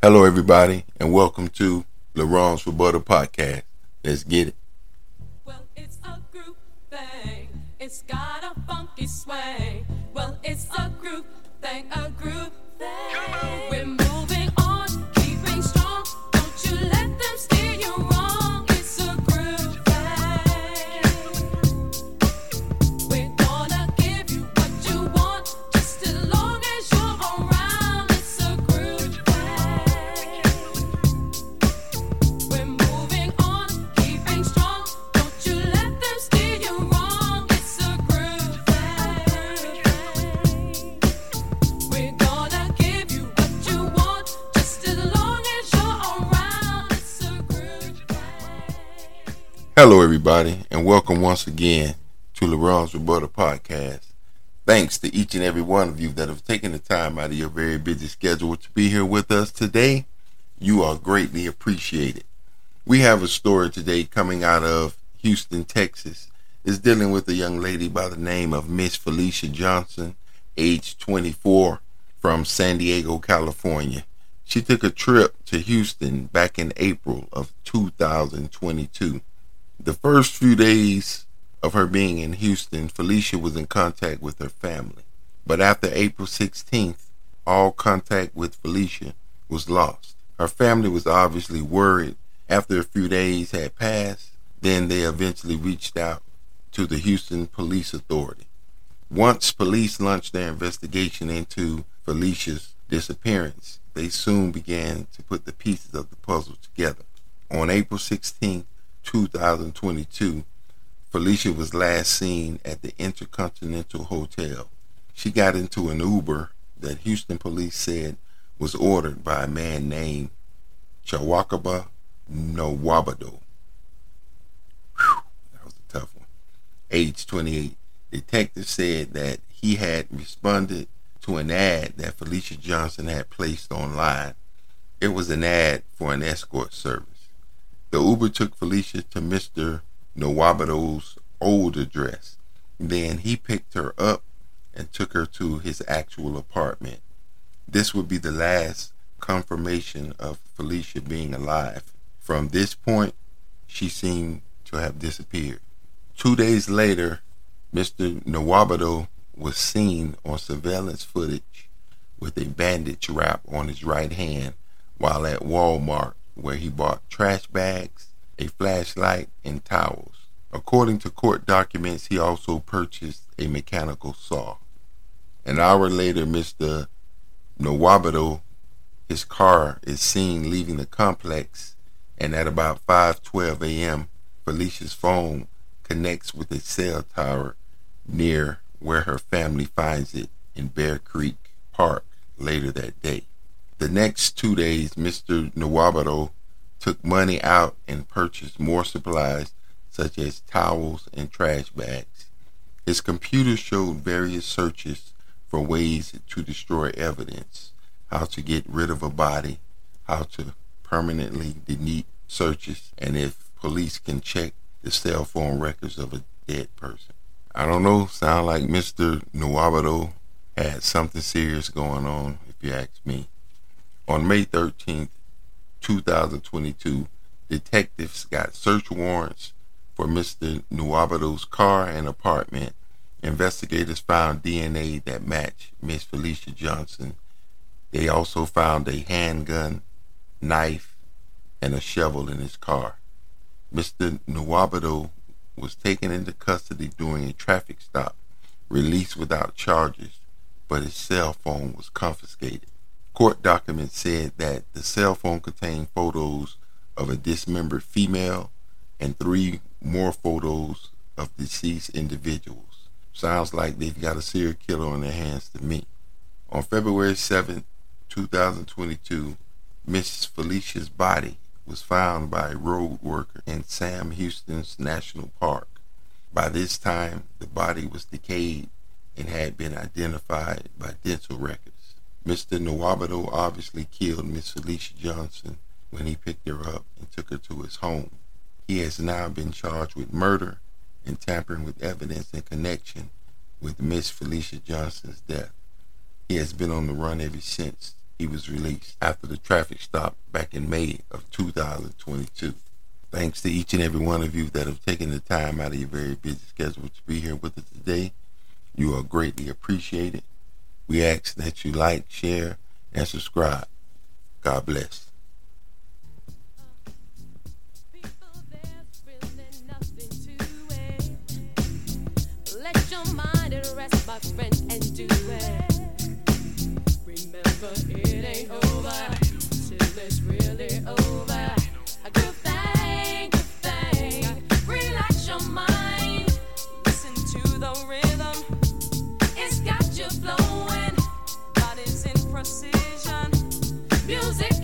Hello, everybody, and welcome to LaRon's Rebuttal Podcast. Let's get it. Well, it's a group thing. It's got a funky swing. Well, it's a group thing, a Hello, everybody, and welcome once again to LaRon's Rebuttal Podcast. Thanks to each and every one of you that have taken the time out of your very busy schedule to be here with us today. You are greatly appreciated. We have a story today coming out of Houston, Texas. It's dealing with a young lady by the name of Miss Felicia Johnson, age 24, from San Diego, California. She took a trip to Houston back in April of 2022. The first few days of her being in Houston, Felicia was in contact with her family. But after April 16th, all contact with Felicia was lost. Her family was obviously worried. After a few days had passed, then they eventually reached out to the Houston Police Authority. Once police launched their investigation into Felicia's disappearance, they soon began to put the pieces of the puzzle together. On April 16, 2022, Felicia was last seen at the Intercontinental Hotel. She got into an Uber that Houston police said was ordered by a man named Chawakaba Nwabado. Whew, that was a tough one. Age 28. Detectives said that he had responded to an ad that Felicia Johnson had placed online. It was an ad for an escort service. The Uber took Felicia to Mr. Nwabado's old address. Then he picked her up and took her to his actual apartment. This would be the last confirmation of Felicia being alive. From this point, she seemed to have disappeared. Two days later, Mr. Nawabado was seen on surveillance footage with a bandage wrap on his right hand while at Walmart, where he bought trash bags, a flashlight, and towels. According to court documents, he also purchased a mechanical saw. An hour later, Mr. Nawabado, his car is seen leaving the complex, and at about 5:12 a.m., Felicia's phone connects with a cell tower near where her family finds it in Bear Creek Park later that day. The next two days, Mr. Nawabado took money out and purchased more supplies such as towels and trash bags. His computer showed various searches for ways to destroy evidence, how to get rid of a body, how to permanently delete searches, and if police can check the cell phone records of a dead person. I don't know, sound like Mr. Nawabado had something serious going on, if you ask me. On May 13th, 2022, detectives got search warrants for Mr. Nuabado's car and apartment. Investigators found DNA that matched Miss Felicia Johnson. They also found a handgun, knife, and a shovel in his car. Mr. Nuabado was taken into custody during a traffic stop, released without charges, but his cell phone was confiscated. Court documents said that the cell phone contained photos of a dismembered female and three more photos of deceased individuals. Sounds like they've got a serial killer on their hands to me. On February 7, 2022, Mrs. Felicia's body was found by a road worker in Sam Houston's National Park. By this time, the body was decayed and had been identified by dental records. Mr. Nawabado obviously killed Miss Felicia Johnson when he picked her up and took her to his home. He has now been charged with murder and tampering with evidence in connection with Miss Felicia Johnson's death. He has been on the run ever since he was released after the traffic stop back in May of 2022. Thanks to each and every one of you that have taken the time out of your very busy schedule to be here with us today. You are greatly appreciated. We ask that you like, share, and subscribe. God bless. Remember, it ain't over till it's really over. music.